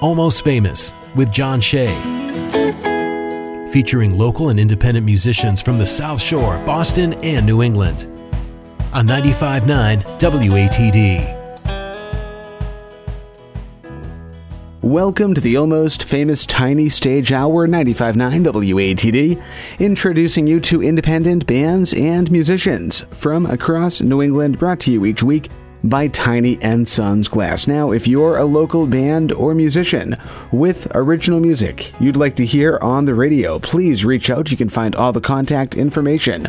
Almost Famous with John Shea. Featuring local and independent musicians from the South Shore, Boston, and New England. On 95.9 WATD. Welcome to the almost famous Tiny Stage Hour 95.9 WATD, introducing you to independent bands and musicians from across New England, brought to you each week by Tiny and Sons Glass. Now, if you're a local band or musician with original music you'd like to hear on the radio, please reach out. You can find all the contact information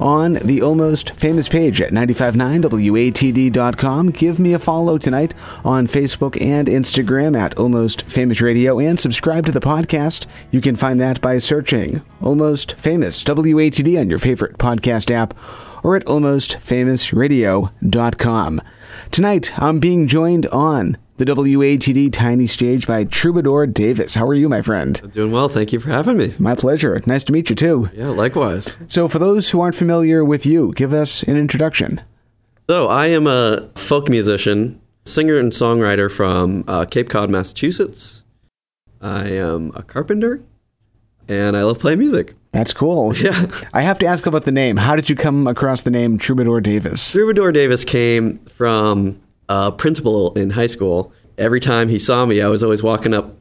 on the Almost Famous page at 959watd.com. Give me a follow tonight on Facebook and Instagram at Almost Famous Radio and subscribe to the podcast. You can find that by searching Almost Famous WATD on your favorite podcast app or at almostfamousradio.com. Tonight, I'm being joined on the WATD Tiny Stage by Troubadour Davis. How are you, my friend? I'm doing well. Thank you for having me. My pleasure. Nice to meet you, too. Yeah, likewise. So, for those who aren't familiar with you, give us an introduction. So, I am a folk musician, singer and songwriter from uh, Cape Cod, Massachusetts. I am a carpenter, and I love playing music. That's cool. Yeah. I have to ask about the name. How did you come across the name Troubadour Davis? Troubadour Davis came from a principal in high school. Every time he saw me, I was always walking up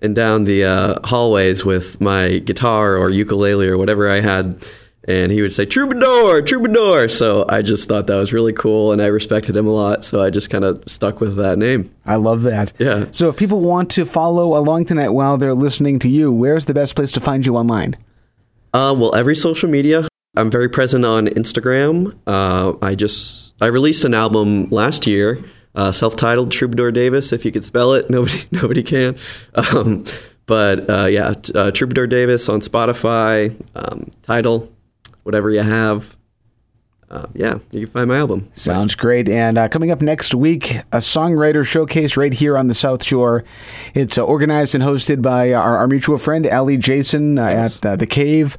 and down the uh, hallways with my guitar or ukulele or whatever I had. And he would say, Troubadour, Troubadour. So I just thought that was really cool and I respected him a lot. So I just kind of stuck with that name. I love that. Yeah. So, if people want to follow along tonight while they're listening to you, where's the best place to find you online? Uh, well, every social media. I'm very present on Instagram. Uh, I just I released an album last year, uh, self-titled Troubadour Davis. If you could spell it, nobody nobody can. Um, but uh, yeah, uh, Troubadour Davis on Spotify. Um, title, whatever you have. Uh, yeah, you can find my album. Sounds great. And uh, coming up next week, a songwriter showcase right here on the South Shore. It's uh, organized and hosted by our, our mutual friend, Allie Jason, uh, at uh, The Cave,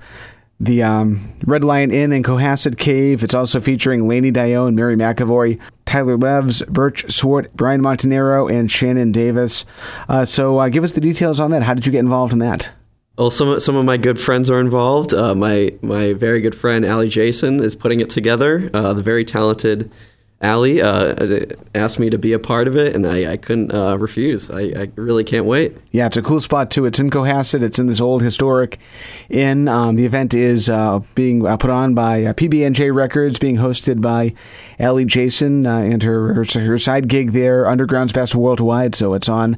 the um, Red Lion Inn and Cohasset Cave. It's also featuring Laney Dione, Mary McAvoy, Tyler Levs, Birch Swart, Brian Montanero, and Shannon Davis. Uh, so give us the details on that. How did you get involved in that? Well, some some of my good friends are involved. Uh, my my very good friend Allie Jason is putting it together. Uh, the very talented Allie uh, asked me to be a part of it, and I, I couldn't uh, refuse. I, I, really can't wait. Yeah, it's a cool spot too. It's in Cohasset. It's in this old historic inn. Um, the event is uh, being uh, put on by PB&J Records, being hosted by Allie Jason and her, her her side gig there, Underground's Best Worldwide. So it's on.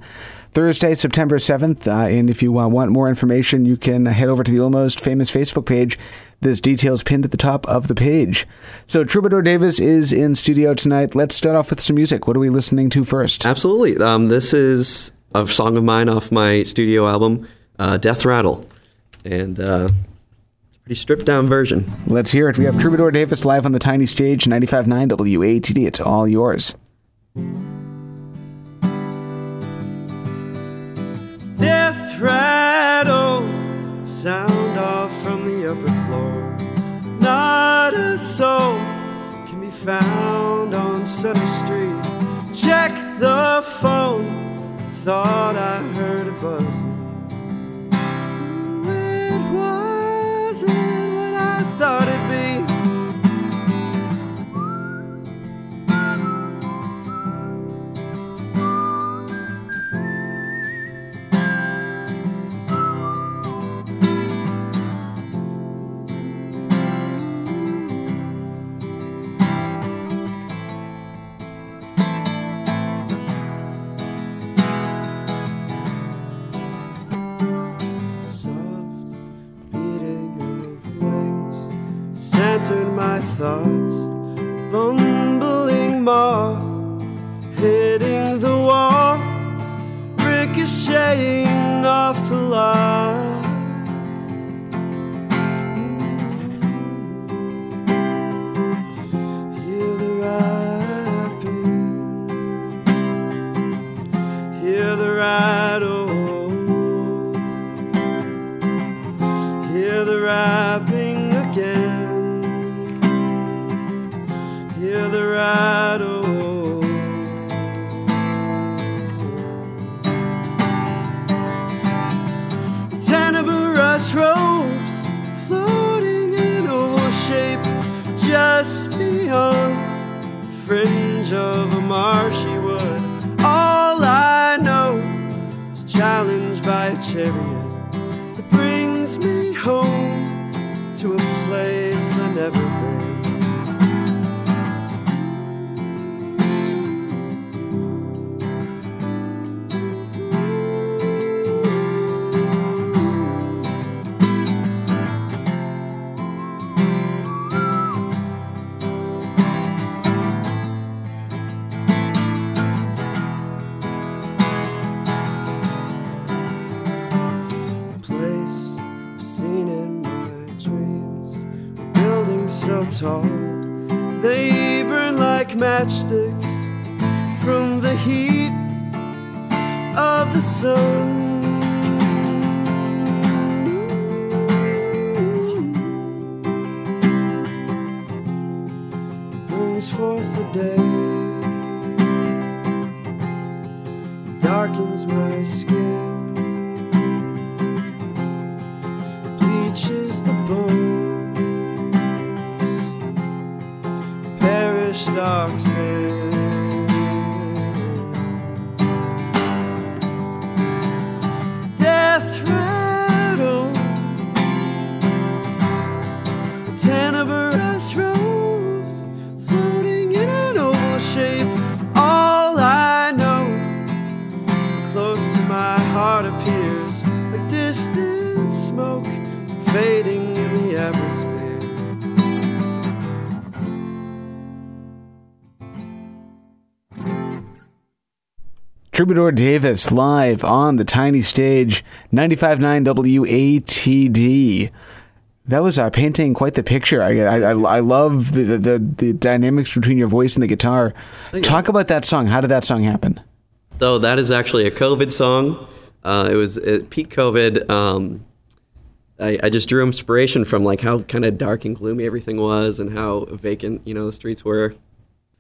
Thursday, September 7th. Uh, and if you uh, want more information, you can head over to the Almost Famous Facebook page. There's details pinned at the top of the page. So, Troubadour Davis is in studio tonight. Let's start off with some music. What are we listening to first? Absolutely. Um, this is a song of mine off my studio album, uh, Death Rattle. And uh, it's a pretty stripped down version. Let's hear it. We have Troubadour Davis live on the tiny stage, 95.9 WATD. It's all yours. Death rattle sound off from the upper floor. Not a soul can be found on Center Street. Check the phone, thought I heard a buzzing. Centered my thoughts. Bumbling moth hitting the wall, ricocheting off the line. By So tall, they burn like matchsticks from the heat of the sun. Brings forth the day, darkens my Troubadour Davis live on the tiny stage, 95.9 WATD. That was uh, painting quite the picture. I, I, I I love the, the, the dynamics between your voice and the guitar. Talk about that song. How did that song happen? So that is actually a COVID song. Uh, it was at peak COVID. Um, I, I just drew inspiration from like how kind of dark and gloomy everything was, and how vacant you know the streets were.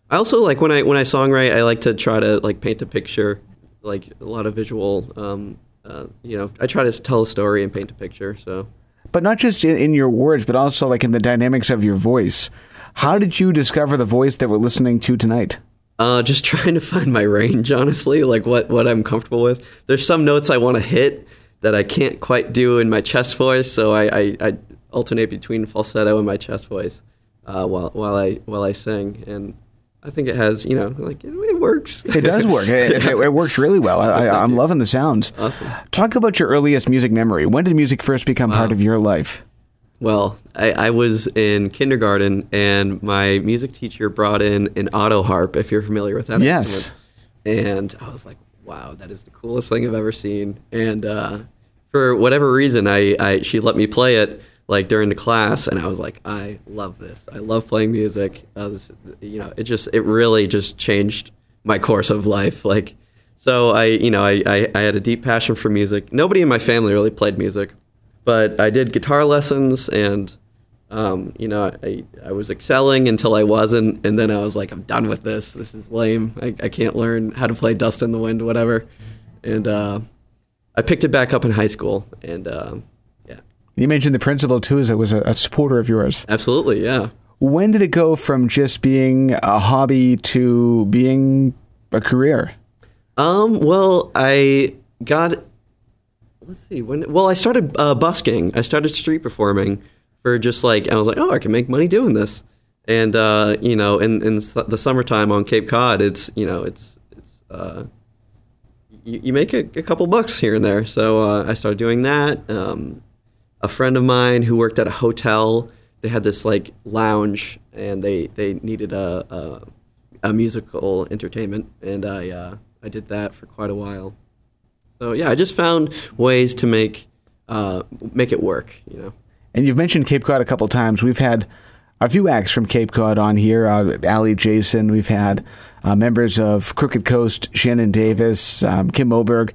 I also like when I when I songwrite, I like to try to like paint a picture, like a lot of visual. Um, uh, you know, I try to tell a story and paint a picture. So But not just in, in your words, but also like in the dynamics of your voice. How did you discover the voice that we're listening to tonight? Uh, just trying to find my range, honestly, like what, what I'm comfortable with. There's some notes I want to hit that I can't quite do in my chest voice, so I, I, I alternate between falsetto and my chest voice uh, while while I while I sing, and I think it has, you know, like it, works. It does work. It, it, it works really well. I, I, I'm loving the sounds. Awesome. Talk about your earliest music memory. When did music first become part of your life? Well, I, I was in kindergarten, and my music teacher brought in an auto harp. If you're familiar with that Yes. instrument, and I was like, "Wow, that is the coolest thing I've ever seen." And uh, for whatever reason, I, I she let me play it like during the class, and I was like, "I love this. I love playing music." Uh, this, you know, it just it really just changed my course of life. Like, so I you know I, I, I had a deep passion for music. Nobody in my family really played music but I did guitar lessons and um, you know I, I was excelling until I wasn't and then I was like I'm done with this this is lame I, I can't learn how to play Dust in the Wind whatever and uh, I picked it back up in high school and uh, You mentioned the principal too, as it was a, a supporter of yours. absolutely yeah When did it go from just being a hobby to being a career? Um, well, I got. Let's see. When well, I started uh, busking. I started street performing for just like I was like, oh, I can make money doing this. And uh, you know, in in the summertime on Cape Cod, it's you know, it's it's uh, you, you make a, a couple bucks here and there. So uh, I started doing that. Um, a friend of mine who worked at a hotel, they had this like lounge, and they they needed a a, a musical entertainment, and I uh, I did that for quite a while. So yeah, I just found ways to make uh, make it work. You know. And you've mentioned Cape Cod a couple times. We've had a few acts from Cape Cod on here. Uh, Allie Jason. We've had uh, members of Crooked Coast, Shannon Davis, um, Kim Moberg.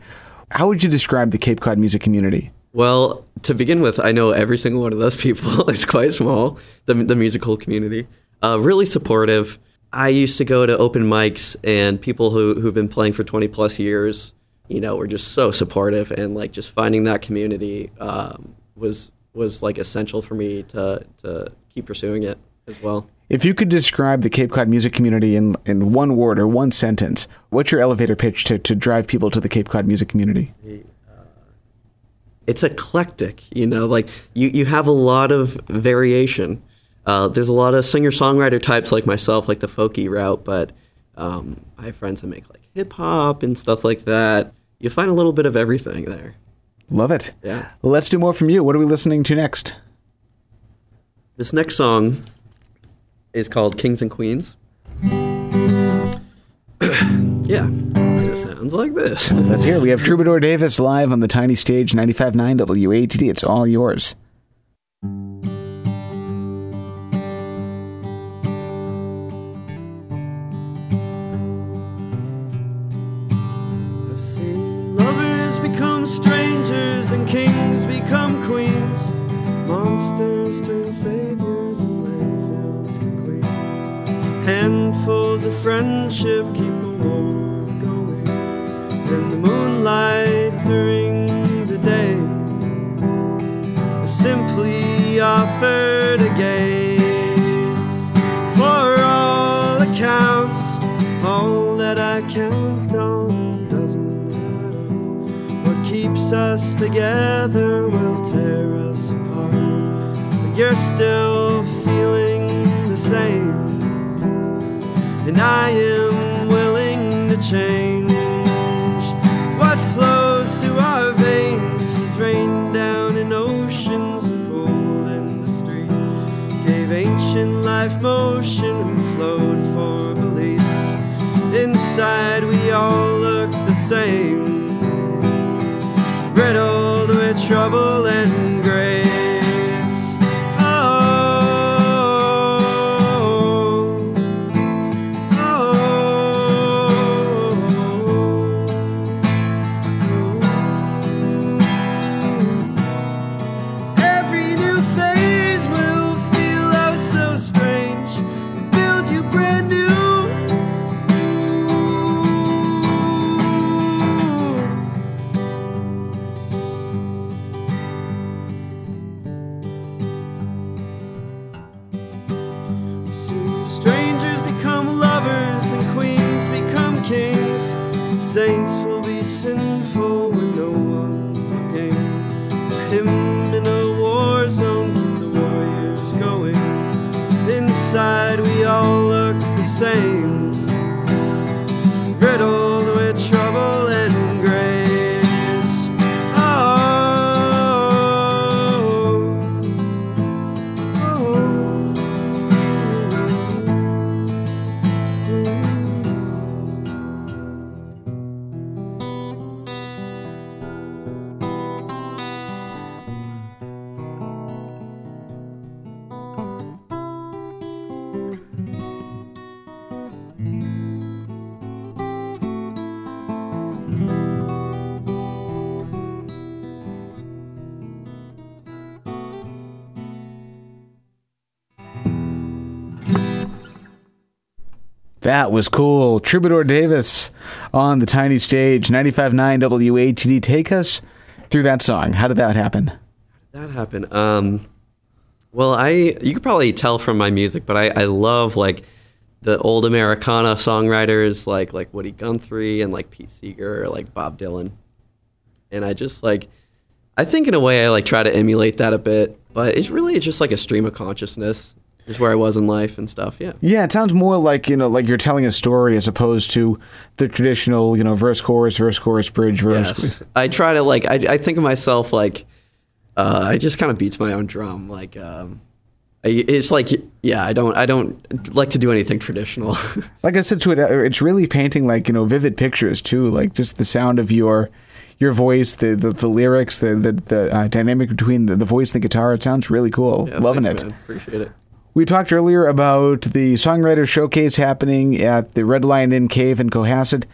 How would you describe the Cape Cod music community? Well, to begin with, I know every single one of those people. is quite small, the, the musical community. Uh, really supportive. I used to go to open mics, and people who, who've been playing for 20 plus years, you know, were just so supportive. And like just finding that community um, was was like essential for me to, to keep pursuing it as well. If you could describe the Cape Cod music community in, in one word or one sentence, what's your elevator pitch to, to drive people to the Cape Cod music community? It's eclectic. You know, like you, you have a lot of variation. Uh, there's a lot of singer songwriter types like myself, like the folky route, but um, I have friends that make like hip hop and stuff like that. You find a little bit of everything there. Love it. Yeah. Let's do more from you. What are we listening to next? This next song is called Kings and Queens. yeah, it sounds like this. Let's hear. it. We have Troubadour Davis live on the tiny stage, 95.9 WATD. It's all yours. I've lovers become strangers and kings become queens. Monsters turn saviors and landfills get clean. Handfuls of friendship keep the war going. And the moonlight during the day I simply offered a gaze. For all accounts, all that I count on doesn't matter. What keeps us together will tear us apart. But you're still feeling the same, and I am willing to change. That was cool. Troubadour Davis on the tiny stage, 95.9 WATD. Take us through that song. How did that happen? How did that happen? Um, well, I you could probably tell from my music, but I, I love like the old Americana songwriters like like Woody Guthrie and like Pete Seeger or like Bob Dylan, and I just like I think in a way I like try to emulate that a bit, but it's really just like a stream of consciousness, just where I was in life and stuff. Yeah. Yeah, it sounds more like, you know, like you're telling a story as opposed to the traditional, you know, verse chorus, verse chorus, bridge, verse. Yes. I try to like I, I think of myself like uh, I just kind of beat my own drum like um, I, it's like yeah I don't I don't like to do anything traditional Like I said to it, uh, it's really painting like, you know, vivid pictures too, like just the sound of your your voice, the the, the lyrics, the the, the uh, dynamic between the, the voice and the guitar. It sounds really cool. Yeah, Loving thanks, it. man. appreciate it We talked earlier about the songwriter showcase happening at the Red Lion Inn Cave in Cohasset.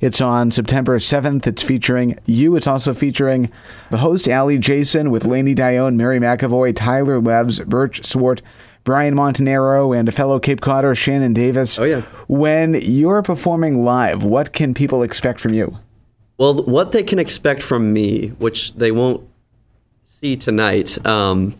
It's on September 7th. It's featuring you. It's also featuring the host, Allie Jason, with Laney Dione, Mary McAvoy, Tyler Lebs, Birch Swart, Brian Montanaro, and a fellow Cape Codder, Shannon Davis. Oh, yeah. When you're performing live, what can people expect from you? well what they can expect from me which they won't see tonight um,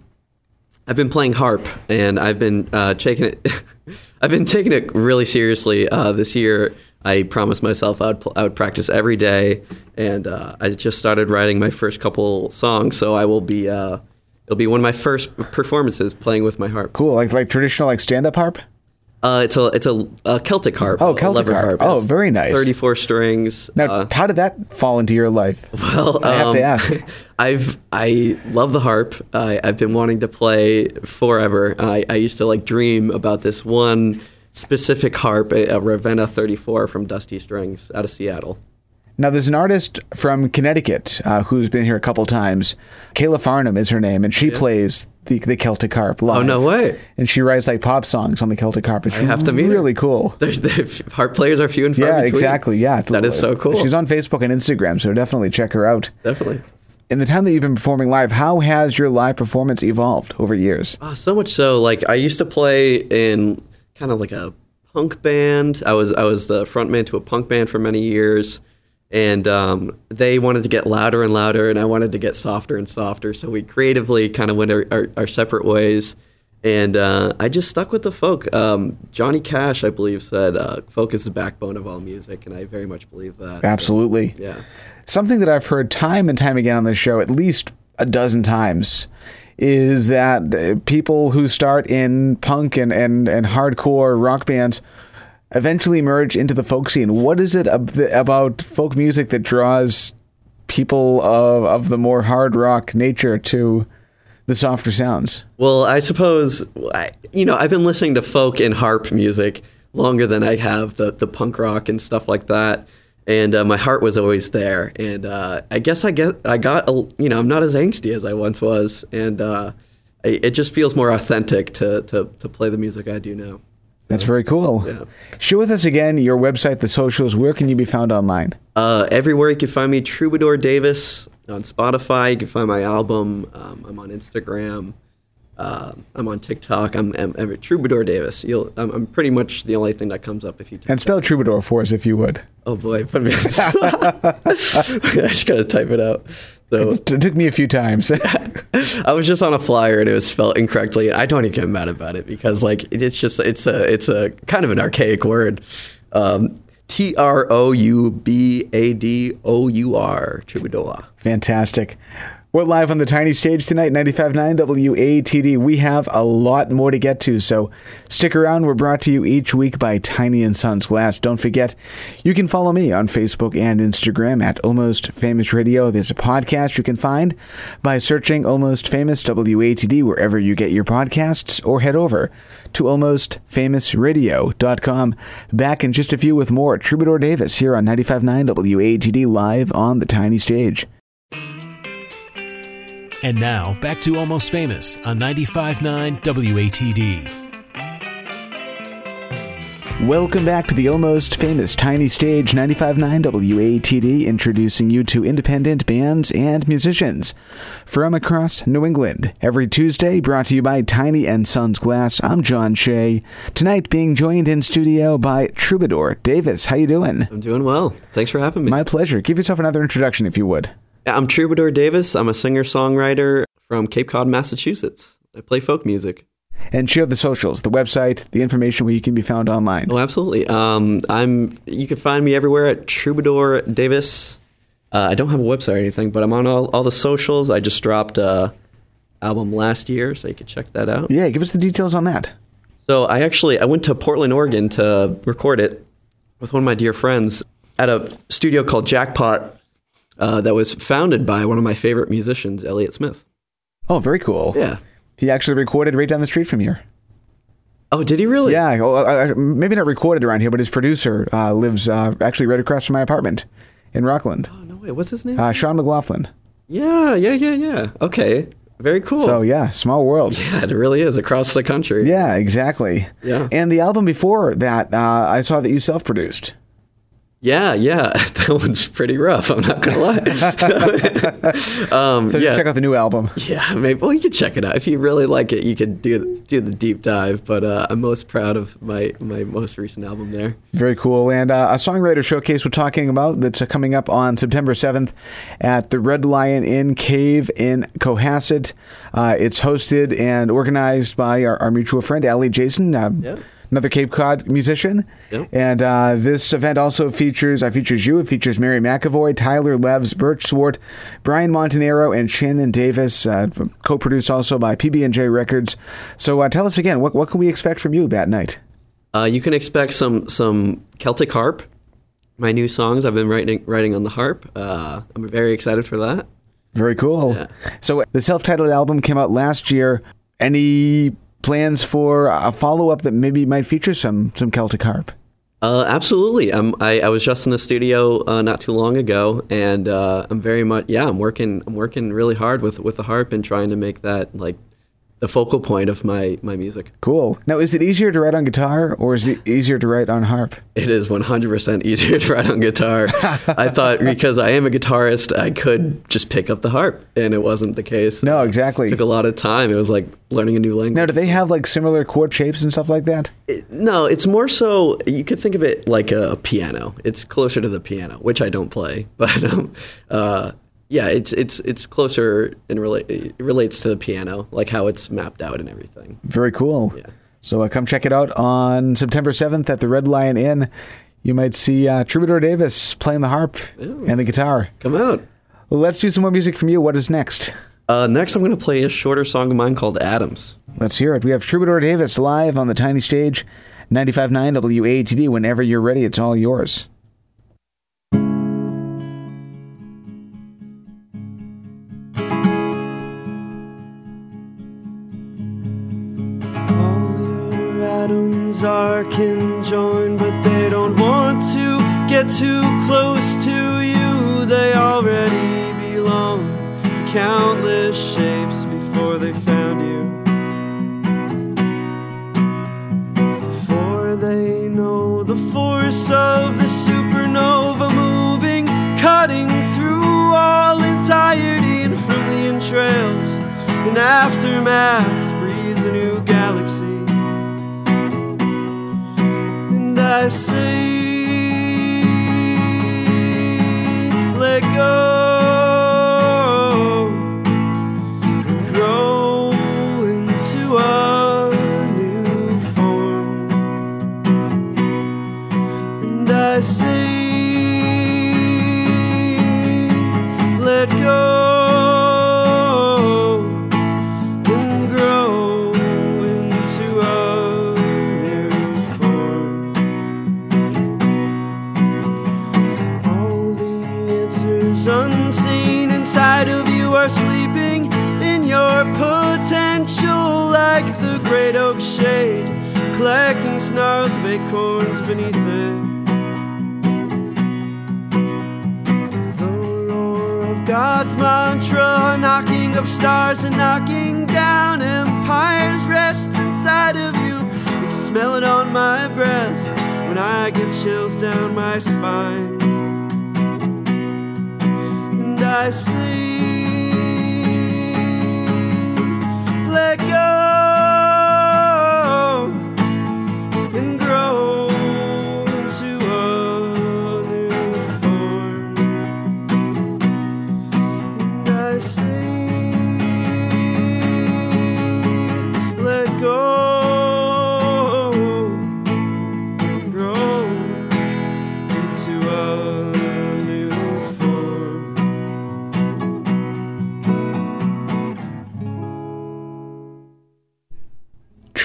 I've been playing harp, and I've been uh, taking it. I've been taking it really seriously uh, this year. I promised myself I would, pl- I would practice every day, and uh, I just started writing my first couple songs. So I will be. Uh, it'll be one of my first performances playing with my harp. Cool, like like traditional like stand up harp. Uh, it's a it's a, a Celtic harp. Oh, Celtic levered harp. Oh, very nice. Thirty four strings. Now, Uh, how did that fall into your life? well, I have to um, ask. I've I love the harp. I, I've been wanting to play forever. I, I used to like dream about this one specific harp, a, a Ravenna 34 from Dusty Strings out of Seattle. Now, there's an artist from Connecticut uh, who's been here a couple times. Kayla Farnham is her name, and she plays the, the Celtic harp live. Oh no way! And she writes like pop songs on the Celtic harp. It's I have to meet her. really cool. There's the harp players are few and far Yeah, between. exactly. Yeah, that is so cool. She's on Facebook and Instagram, so definitely check her out. Definitely. In the time that you've been performing live, how has your live performance evolved over years? Oh, so much so. Like I used to play in kind of like a punk band. I was I was the frontman to a punk band for many years, and um, they wanted to get louder and louder, and I wanted to get softer and softer. So we creatively kind of went our, our, our separate ways. And uh, I just stuck with the folk. Um, Johnny Cash, I believe, said uh, folk is the backbone of all music, and I very much believe that. So, Absolutely. yeah. Something that I've heard time and time again on this show, at least a dozen times, is that uh, people who start in punk and, and, and hardcore rock bands eventually merge into the folk scene. What is it ab- about folk music that draws people of, of the more hard rock nature to the softer sounds? Well, I suppose you know I've been listening to folk and harp music longer than I have the the punk rock and stuff like that, and uh, my heart was always there. And uh, I guess I get I got a, you know I'm not as angsty as I once was, and uh, I, it just feels more authentic to, to to play the music I do now. That's very cool. Yeah. Share with us again your website, the socials. Where can you be found online? Uh, everywhere you can find me, Troubadour Davis on Spotify. You can find my album. Um, I'm on Instagram. Uh, I'm on TikTok. I'm, I'm, I'm Troubadour Davis. You'll, I'm, I'm pretty much the only thing that comes up if you. And spell troubadour for us if you would. Oh boy, put me on the spot. I just gotta type it out. So It took me a few times. I was just on a flyer and it was spelled incorrectly. I don't even get mad about it because like it's just it's a it's a kind of an archaic word. Um, T R O U B A D O U R troubadour. Fantastic. We're live on the tiny stage tonight, 95.9 WATD. We have a lot more to get to, so stick around. We're brought to you each week by Tiny and Sons Glass. Don't forget, you can follow me on Facebook and Instagram at Almost Famous Radio. There's a podcast you can find by searching Almost Famous WATD wherever you get your podcasts, or head over to almostfamousradio.com. Back in just a few with more Troubadour Davis here on 95.9 WATD live on the tiny stage. And now, back to Almost Famous on 95.9 WATD. Welcome back to the almost famous Tiny Stage 95.9 WATD, introducing you to independent bands and musicians from across New England. Every Tuesday, brought to you by Tiny and Sons Glass. I'm John Shea. Tonight, being joined in studio by Troubadour Davis. How you doing? I'm doing well. Thanks for having me. My pleasure. Give yourself another introduction, if you would. I'm Troubadour Davis. I'm a singer songwriter from Cape Cod, Massachusetts. I play folk music. And share the socials, the website, the information where you can be found online. Oh, absolutely. Um, I'm. You can find me everywhere at Troubadour Davis. Uh, I don't have a website or anything, but I'm on all, all the socials. I just dropped a album last year, so you can check that out. Yeah, give us the details on that. So I actually I went to Portland, Oregon to record it with one of my dear friends at a studio called Jackpot uh, that was founded by one of my favorite musicians, Elliott Smith. Oh, very cool. Yeah. He actually recorded right down the street from here. Oh, did he really? Yeah, well, uh, maybe not recorded around here, but his producer uh, lives uh, actually right across from my apartment in Rockland. Oh no way. What's his name? Uh, Sean McLaughlin. yeah, yeah, yeah, yeah. Okay. Very cool. So yeah, small world. yeah, it really is across the country. Yeah, exactly. Yeah. And the album before that, uh, I saw that you self-produced. Yeah, yeah, that one's pretty rough. I'm not gonna lie. um, So yeah, check out the new album. yeah, maybe. Well, you could check it out if you really like it. You could do do the deep dive. But uh, I'm most proud of my my most recent album there. Very cool. And uh, a songwriter showcase we're talking about that's uh, coming up on September 7th at the Red Lion Inn Cave in Cohasset. Uh, it's hosted and organized by our, our mutual friend, Allie Jason. Yep. Another Cape Cod musician, Yep. and uh, this event also features uh, features you. It features Mary McAvoy, Tyler Levs, Birch Swart, Brian Montanaro, and Shannon Davis. Uh, co-produced also by PB and J Records. So uh, tell us again, what what can we expect from you that night? Uh, you can expect some some Celtic harp. My new songs I've been writing writing on the harp. Uh, I'm very excited for that. Very cool. Yeah. So the self-titled album came out last year. Any plans for a follow-up that maybe might feature some some Celtic harp? Uh, absolutely. I, I was just in the studio uh, not too long ago, and uh, I'm very much yeah. I'm working. I'm working really hard with with the harp and trying to make that like the focal point of my my music. Cool. Now, is it easier to write on guitar or is it easier to write on harp? It is 100% easier to write on guitar. I thought because I am a guitarist, I could just pick up the harp, and it wasn't the case. No, exactly. It took a lot of time. It was like learning a new language. Now, do they have like similar chord shapes and stuff like that? It- no, it's more so you could think of it like a piano. It's closer to the piano, which I don't play, but um, uh, yeah, it's it's it's closer and relate it relates to the piano, like how it's mapped out and everything. Very cool. Yeah. So uh, come check it out on September 7th at the Red Lion Inn. You might see uh, Troubadour Davis playing the harp and the guitar. Come out. Well, let's do some more music from you. What is next? Uh, next, I'm going to play a shorter song of mine called Atoms. Let's hear it. We have Troubadour Davis live on the tiny stage, 95.9 WATD. Whenever you're ready, it's all yours. Atoms are conjoined, but they don't want to get too close to you. They already belong countless shapes before they found you. For they know the force of the supernova moving, cutting through all entirety and from the entrails and aftermath I say, collecting snarls of acorns beneath it. The roar of God's mantra, knocking up stars and knocking down empires, rests inside of you. You smell it on my breath when I get chills down my spine. And I say,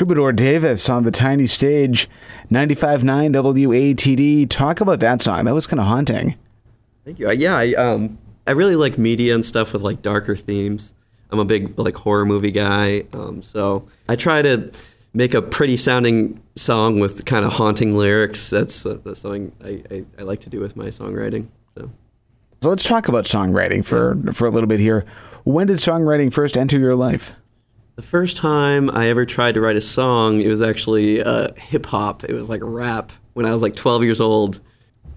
Troubadour Davis on the tiny stage, 95.9 WATD. Talk about that song. That was kind of haunting. Thank you. Uh, Yeah, I um I really like media and stuff with like darker themes. I'm a big like horror movie guy, um, so I try to make a pretty sounding song with kind of haunting lyrics. That's uh, that's something I, I, I like to do with my songwriting. So So let's talk about songwriting for, for a little bit here. When did songwriting first enter your life? The first time I ever tried to write a song, it was actually uh, hip hop. It was like rap when I was like 12 years old.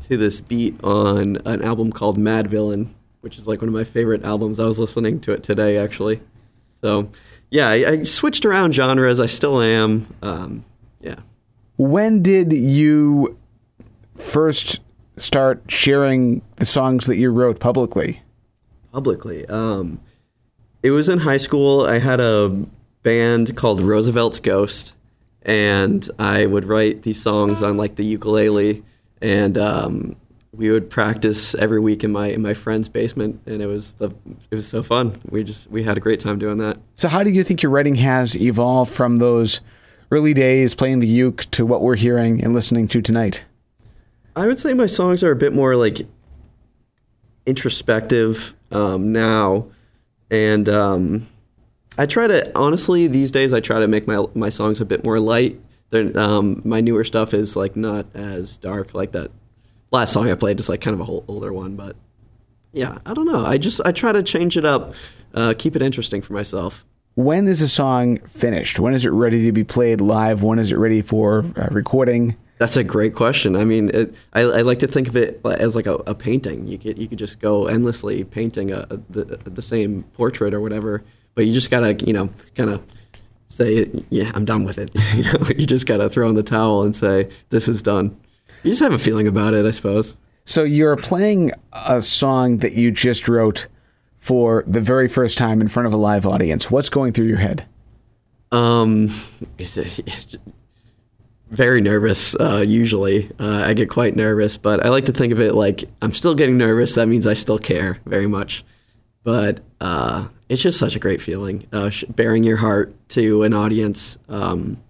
to this beat on an album called Madvillain, which is like one of my favorite albums. I was listening to it today, actually. So, yeah, I, I switched around genres. I still am. Um, yeah. When did you first start sharing the songs that you wrote publicly? Publicly. Um, it was in high school. I had a band called Roosevelt's Ghost, and I would write these songs on like the ukulele, and um, we would practice every week in my in my friend's basement, and it was the it was so fun. We just we had a great time doing that. So, how do you think your writing has evolved from those early days playing the uke to what we're hearing and listening to tonight? I would say my songs are a bit more like introspective um, now, and um, I try to honestly these days I try to make my my songs a bit more light. Um, my newer stuff is like not as dark like that. Last song I played is like kind of a whole older one, but yeah, I don't know. I just I try to change it up, uh, keep it interesting for myself. When is a song finished? When is it ready to be played live? When is it ready for uh, recording? That's a great question. I mean, it, I, I, like to think of it as like a, a, painting. You could you could just go endlessly painting a, a, the the same portrait or whatever, but you just gotta you know kind of say yeah I'm done with it. you know, you just gotta throw in the towel and say this is done. You just have a feeling about it, I suppose. So you're playing a song that you just wrote for the very first time in front of a live audience. What's going through your head? Um, it's, it's, very nervous uh, usually. Uh, i get quite nervous but i like to think of it like i'm still getting nervous. That means i still care very much. But uh, it's just such a great feeling uh, bearing your heart to an audience um,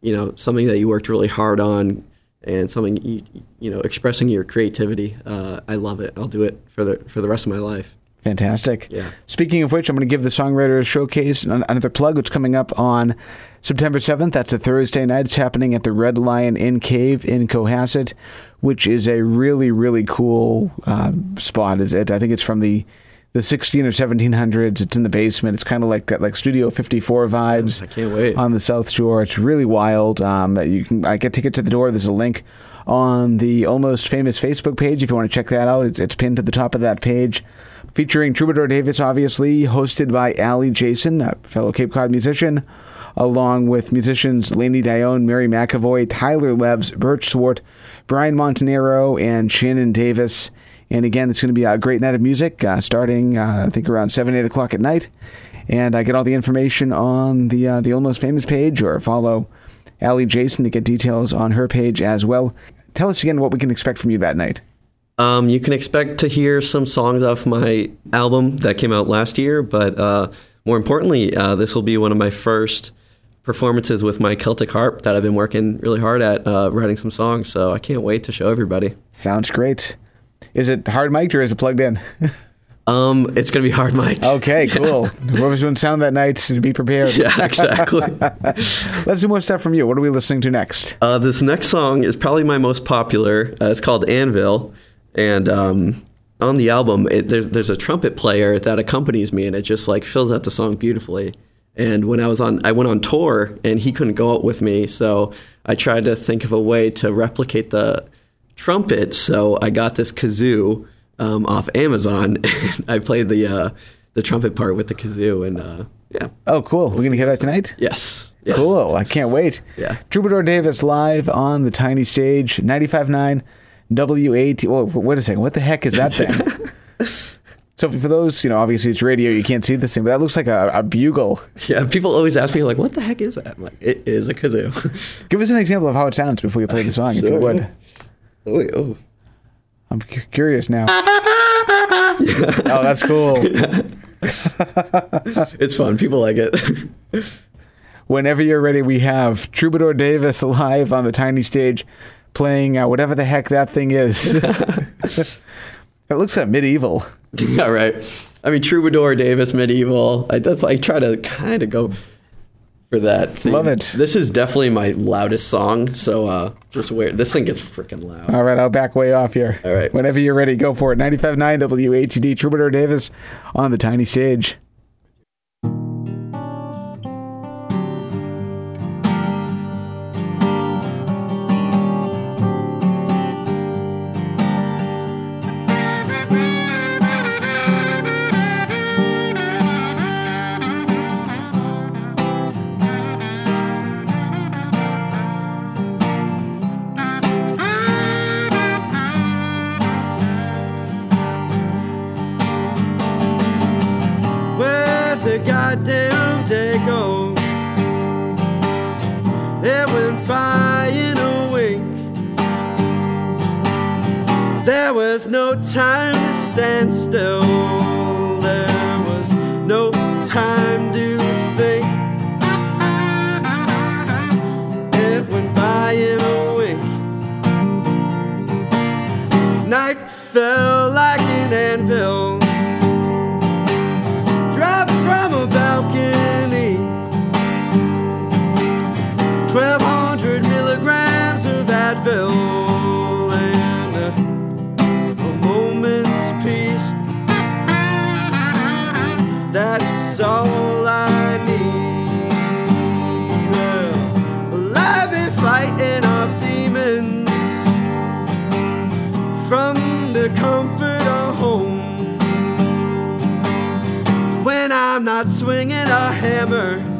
you know something that you worked really hard on and something you, you know expressing your creativity. Uh, i love it. I'll do it for the for the rest of my life Fantastic. Yeah. Speaking of which, I'm going to give the Songwriters Showcase another plug, It's coming up on September 7th. That's a Thursday night. It's happening at the Red Lion Inn Cave in Cohasset, which is a really, really cool uh, spot. Is it? I think it's from the the 16 or 1700s. It's in the basement. It's kind of like like Studio 54 vibes. I can't wait on the South Shore. It's really wild. Um, you can I get tickets at the door. There's a link on the Almost Famous Facebook page if you want to check that out. It's, it's pinned to the top of that page featuring Troubadour Davis, obviously, hosted by Allie Jason, a fellow Cape Cod musician, along with musicians Laney Dione, Mary McAvoy, Tyler Levs, Birch Swart, Brian Montanero, and Shannon Davis. And again, it's going to be a great night of music uh, starting, uh, I think, around 7, 8 o'clock at night. And I get all the information on the, uh, the Almost Famous page or follow Allie Jason to get details on her page as well. Tell us again what we can expect from you that night. Um, you can expect to hear some songs off my album that came out last year, but uh, more importantly, uh, this will be one of my first performances with my Celtic harp that I've been working really hard at uh, writing some songs. So I can't wait to show everybody. Sounds great. Is it hard mic'd or is it plugged in? Um, it's gonna be hard mic'd. Okay, cool. Whoever's doing sound that night, to be prepared. Yeah, exactly. Let's do more stuff from you. What are we listening to next? Uh, this next song is probably my most popular. Uh, it's called Anvil. And um, on the album, it, there's there's a trumpet player that accompanies me, and it just like fills out the song beautifully. And when I was on, I went on tour, and he couldn't go out with me, so I tried to think of a way to replicate the trumpet. So I got this kazoo um, off Amazon, and I played the uh, the trumpet part with the kazoo, and uh, yeah. Oh, cool! We're gonna hear that tonight. Yes. Yes. Cool! I can't wait. Yeah. Troubadour Davis live on the tiny stage, 95.9 W8. Wait a second. What the heck is that thing? so for those, you know, obviously it's radio. You can't see this thing, but that looks like a, a bugle. Yeah. People always ask me like, "What the heck is that?" I'm like, "It is a kazoo." Give us an example of how it sounds before you play the song, sure. if you would. Oh, oh. I'm cu- curious now. oh, that's cool. it's fun. People like it. Whenever you're ready, we have Troubadour Davis live on the tiny stage playing uh, whatever the heck that thing is. it looks like medieval. Yeah, right. I mean, Troubadour, Davis, medieval. I, that's I try to kind of go for that. Theme. Love it. This is definitely my loudest song, so uh, just wait. This thing gets freaking loud. All right, I'll back way off here. All right. Whenever you're ready, go for it. 95.9 WHD Troubadour Davis on the tiny stage. A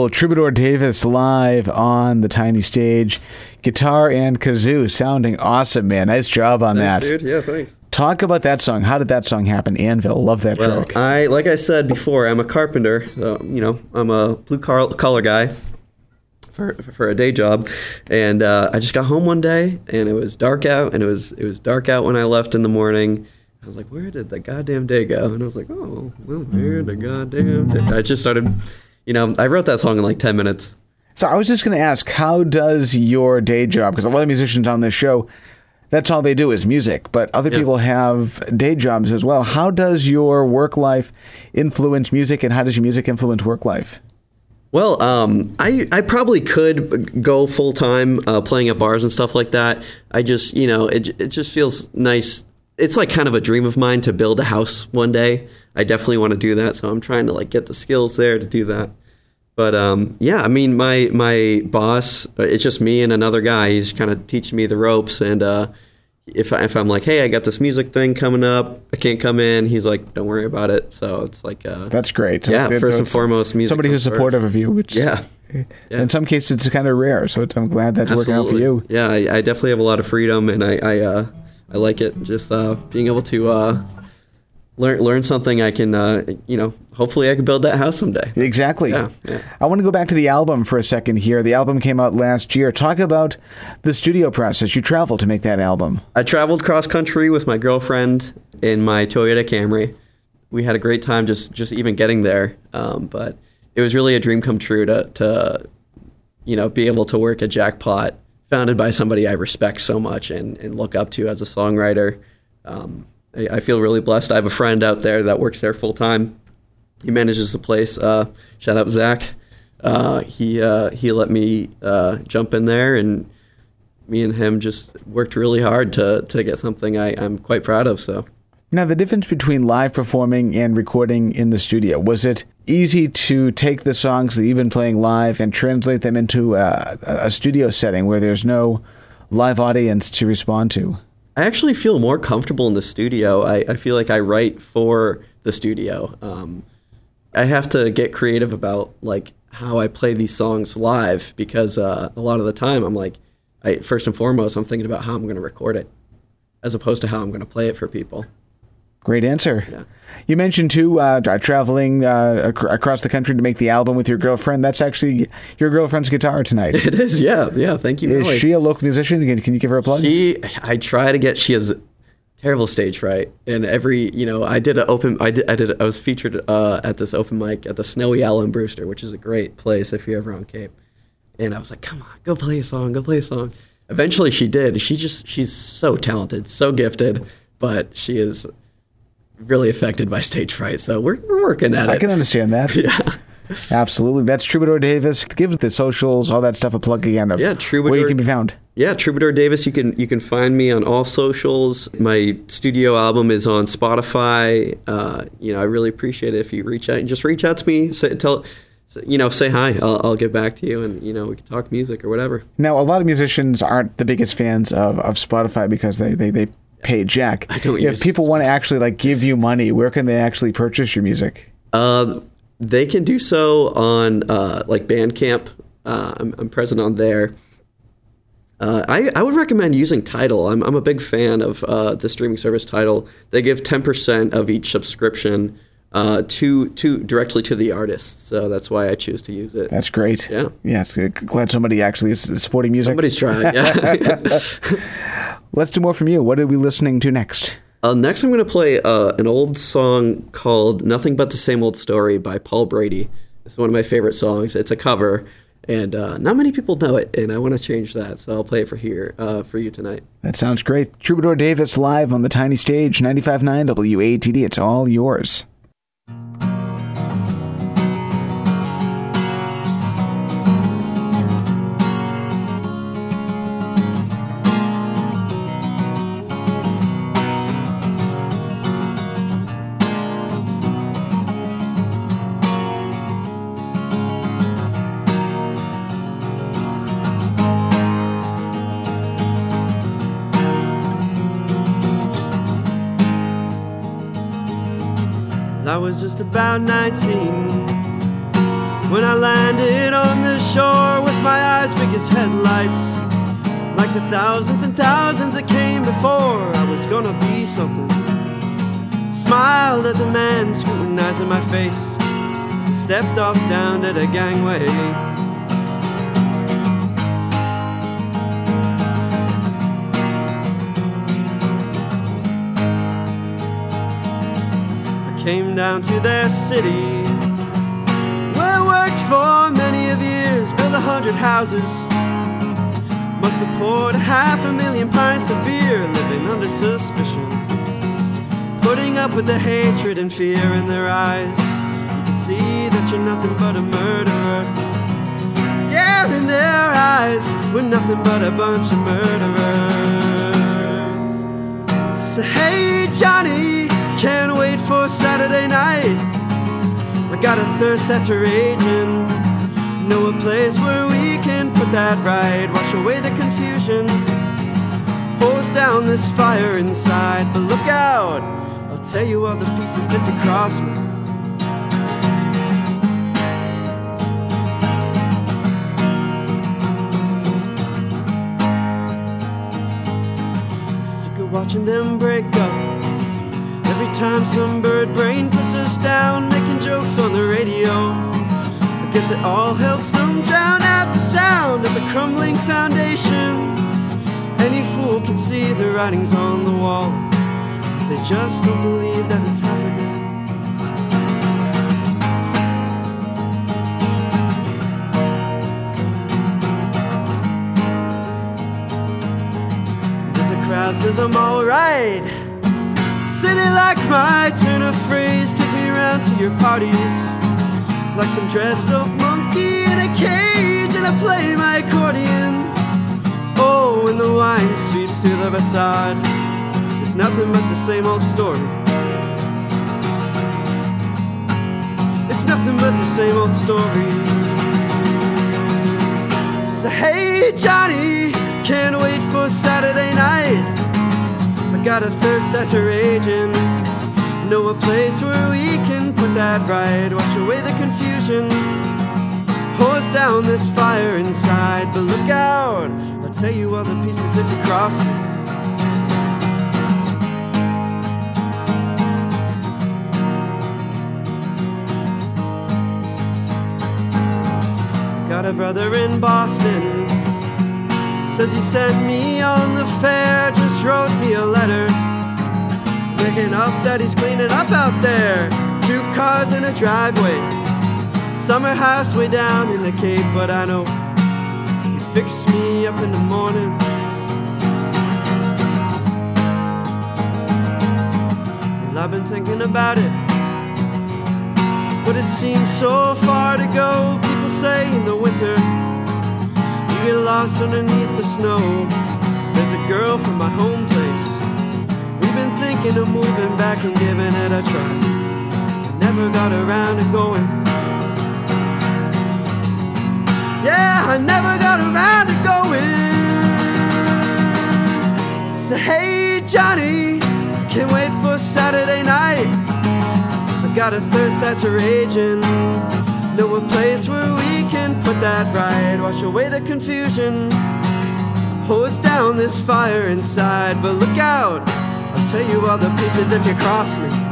cool. Troubadour Davis live on the tiny stage. Guitar and kazoo sounding awesome, man. Nice job on that. dude. Yeah, thanks. Talk about that song. How did that song happen? Anvil. Love that Well, track. I like I said before, I'm a carpenter. So, you know, I'm a blue collar guy for for a day job, and uh, I just got home one day and it was dark out, and it was it was dark out when I left in the morning. I was like, where did the goddamn day go? And I was like, oh, well, where the goddamn day? I just started, you know, I wrote that song in like ten minutes. So I was just going to ask, how does your day job? Because a lot of musicians on this show, that's all they do is music. But other Yeah. people have day jobs as well. How does your work life influence music, and how does your music influence work life? Well, um, I I probably could go full time uh, playing at bars and stuff like that. I just you know it it just feels nice. It's like kind of a dream of mine to build a house one day. I definitely want to do that, so I'm trying to like get the skills there to do that. But um, yeah, I mean, my my boss, uh, it's just me and another guy. He's kind of teaching me the ropes, and uh, if I, if I'm like, hey, I got this music thing coming up, I can't come in. He's like, don't worry about it. So it's like, uh, That's great. So Yeah, first and it's foremost, music Somebody who's comes first. supportive of you, which yeah. in some cases it's kind of rare. So I'm glad that's working out for you. Yeah, I, I definitely have a lot of freedom, and I I, uh, I like it. Just uh, being able to uh, learn learn something. I can, uh, you know, hopefully I can build that house someday. Exactly. Yeah, yeah. I want to go back to the album for a second here. The album came out last year. Talk about the studio process. You traveled to make that album. I traveled cross country with my girlfriend in my Toyota Camry. We had a great time just just even getting there. Um, but it was really a dream come true to to you know be able to work at Jackpot founded by somebody I respect so much and, and look up to as a songwriter. Um, I, I, feel really blessed. I have a friend out there that works there full time. He manages the place. Uh, shout out Zach. Uh, he uh, he let me uh, jump in there, and me and him just worked really hard to to get something I, I'm quite proud of. So. Now, the difference between live performing and recording in the studio was it easy to take the songs that you've been playing live and translate them into a, a studio setting where there's no live audience to respond to? I actually feel more comfortable in the studio. I, I feel like I write for the studio. Um, I have to get creative about like how I play these songs live because uh, a lot of the time I'm like, I, first and foremost, I'm thinking about how I'm going to record it, as opposed to how I'm going to play it for people. Great answer. Yeah. You mentioned too uh, traveling uh, ac- across the country to make the album with your girlfriend. That's actually your girlfriend's guitar tonight. It is. Yeah. Yeah. Thank you. Is she a local musician? Can, can you give her a plug? She. I try to get. She has terrible stage fright, and every you know I did an open. I did. I did. I was featured uh, at this open mic at the Snowy Owl in Brewster, which is a great place if you're ever on Cape. And I was like, come on, go play a song. Go play a song. Eventually, she did. She just. She's so talented, so gifted, but she is really affected by stage fright. So we're, we're working at I it. I can understand that. Yeah. Absolutely. That's Troubadour Davis. Give the socials, all that stuff a plug again of Yeah, Troubadour- where you can be found. Yeah, Troubadour Davis. You can you can find me on all socials. My studio album is on Spotify. Uh, you know, I really appreciate it if you reach out. and Just reach out to me. Say, tell, you know, say hi. I'll, I'll get back to you, and you know, we can talk music or whatever. Now, a lot of musicians aren't the biggest fans of, of Spotify because they, they, they pay Jack. I don't if people want to actually like give you money, where can they actually purchase your music? Uh, they can do so on uh, like Bandcamp. Uh, I'm, I'm present on there. Uh, I, I would recommend using Tidal. I'm, I'm a big fan of uh, the streaming service Tidal. They give 10% of each subscription uh, to to directly to the artist. So that's why I choose to use it. That's great. Yeah. Yes. Glad somebody actually is supporting music. Somebody's trying. Yeah. Let's do more from you. What are we listening to next? uh, next, I'm going to play uh, an old song called "Nothing But the Same Old Story" by Paul Brady. It's one of my favorite songs. It's a cover, and uh, not many people know it, and I want to change that. So I'll play it for here uh, for you tonight. That sounds great. Troubadour Davis live on the tiny stage, 95.9 WATD. It's all yours. I was just about 19 when I landed on the shore with my eyes big as headlights. Like the thousands and thousands that came before, I was gonna be something. Smiled at the man scrutinizing my face as I stepped off down to the gangway. Came down to their city where worked for many of years, built a hundred houses. Must have poured half a million pints of beer, living under suspicion. Putting up with the hatred and fear in their eyes. You can see that you're nothing but a murderer. Yeah, in their eyes, we're nothing but a bunch of murderers. So, hey, Johnny, can't wait for Saturday night. I got a thirst that's raging. Know a place where we can put that right. Wash away the confusion. Hose down this fire inside. But look out, I'll tell you all the pieces if you cross me. Sick of watching them break time some bird brain puts us down, making jokes on the radio. I guess it all helps them drown out the sound of the crumbling foundation. Any fool can see the writings on the wall. They just don't believe that it's happening. says I'm alright. City like my turn of phrase, took me around to your parties. Like some dressed up monkey in a cage, and I play my accordion. Oh, when the wine sweeps to the facade, it's nothing but the same old story. It's nothing but the same old story. So hey Johnny, can't wait for Saturday night. I got a thirst that's raging. Know a place where we can put that right. Wash away the confusion. Pours down this fire inside. But look out, I'll tell you all the pieces if you cross me. Got a brother in Boston. Says he sent me on the fair, just wrote me a letter. Making up that he's cleaning up out there. Two cars in a driveway. Summer house way down in the Cape, but I know he fixed me up in the morning. Well, I've been thinking about it, but it seems so far to go. People say in the winter get lost underneath the snow. There's a girl from my home place. We've been thinking of moving back and giving it a try. Never got around to going. Yeah, I never got around to going. So hey Johnny, can't wait for Saturday night. I got a thirst that's raging. Know a place where we that right. Wash away the confusion. Hose down this fire inside. But look out, I'll tell you all the pieces if you cross me.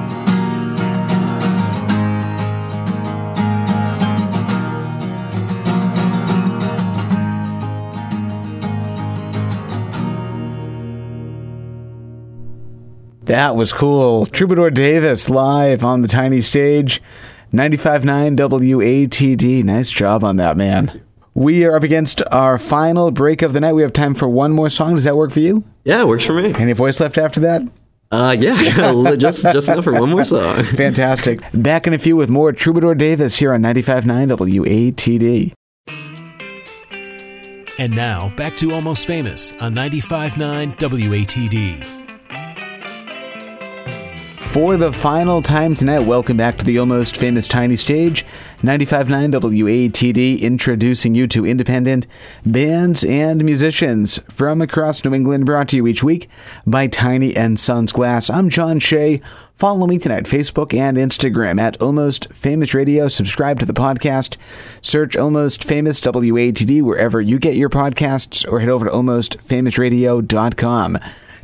That was cool. Troubadour Davis live on the tiny stage. 95.9 WATD. Nice job on that, man. We are up against our final break of the night. We have time for one more song. Does that work for you? Yeah, it works for me. Any voice left after that? Uh, yeah, just just enough for one more song. Fantastic. Back in a few with more Troubadour Davis here on 95.9 WATD. And now, back to Almost Famous on 95.9 WATD. For the final time tonight, welcome back to the almost famous Tiny Stage. 95.9 WATD introducing you to independent bands and musicians from across New England, brought to you each week by Tiny and Sons Glass. I'm John Shea. Follow me tonight, Facebook and Instagram at Almost Famous Radio. Subscribe to the podcast. Search Almost Famous WATD wherever you get your podcasts or head over to almostfamousradio.com.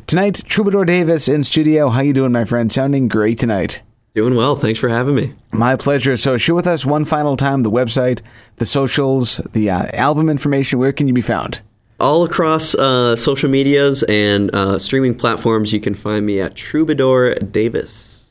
Tonight, Troubadour Davis in studio. How you doing, my friend? Sounding great tonight. Doing well. Thanks for having me. My pleasure. So, share with us one final time the website, the socials, the uh, album information. Where can you be found? All across uh, social medias and uh, streaming platforms, you can find me at Troubadour Davis.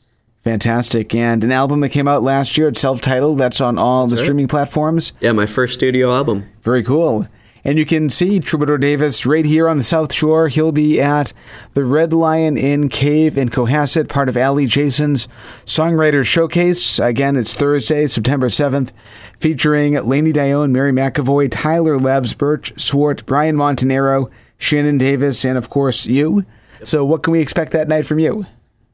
Fantastic. And an album that came out last year, it's self titled. That's on all the right. streaming platforms. Yeah, my first studio album. Very cool. And you can see Troubadour Davis right here on the South Shore. He'll be at the Red Lion Inn Cave in Cohasset, part of Allie Jason's Songwriter Showcase. Again, it's Thursday, September 7th, featuring Lainey Dione, Mary McAvoy, Tyler Lebs, Birch Swart, Brian Montanero, Shannon Davis, and of course, you. So, what can we expect that night from you?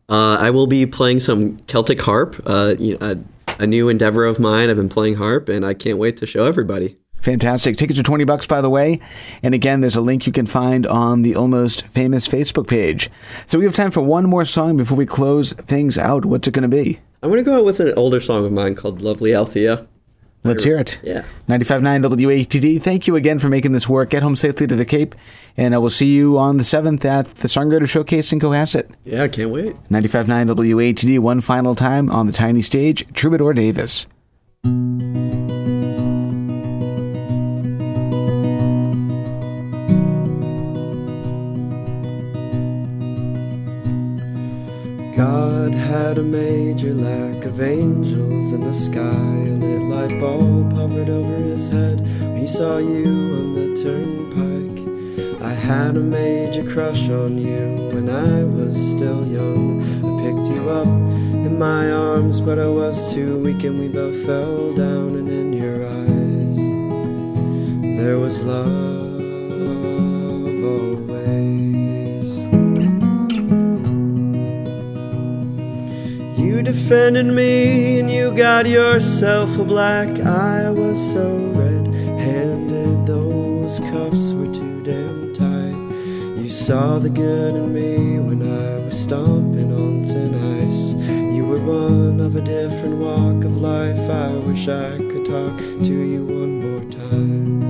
Uh, I will be playing some Celtic harp, uh, you know, a, a new endeavor of mine. I've been playing harp, and I can't wait to show everybody. Fantastic. Tickets are 20 bucks, by the way. And again, there's a link you can find on the Almost Famous Facebook page. So we have time for one more song before we close things out. What's it going to be? I'm going to go out with an older song of mine called Lovely Althea. Let's hear it. Yeah. 95.9 WATD. Thank you again for making this work. Get home safely to the Cape. And I will see you on the 7th at the Songwriter Showcase in Cohasset. Yeah, I can't wait. 95.9 WATD, one final time on the tiny stage, Troubadour Davis. God had a major lack of angels in the sky. A lit light bulb hovered over his head he saw you on the turnpike. I had a major crush on you when I was still young. I picked you up in my arms, but I was too weak and we both fell down. And in your eyes, there was love You defended me and you got yourself a black. I was so red handed, those cuffs were too damn tight. You saw the good in me when I was stomping on thin ice. You were one of a different walk of life. I wish I could talk to you one more time.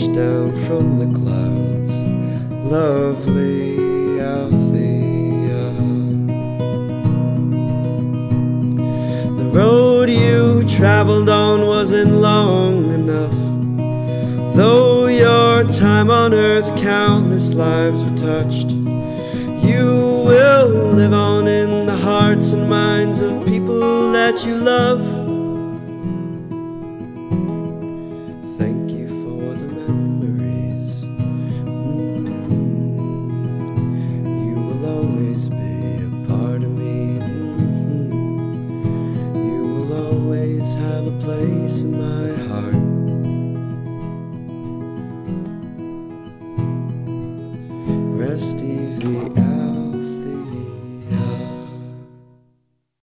Down from the clouds. Lovely Althea. The road you traveled on wasn't long enough. Though your time on earth, countless lives were touched. You will live on in the hearts and minds of people that you love.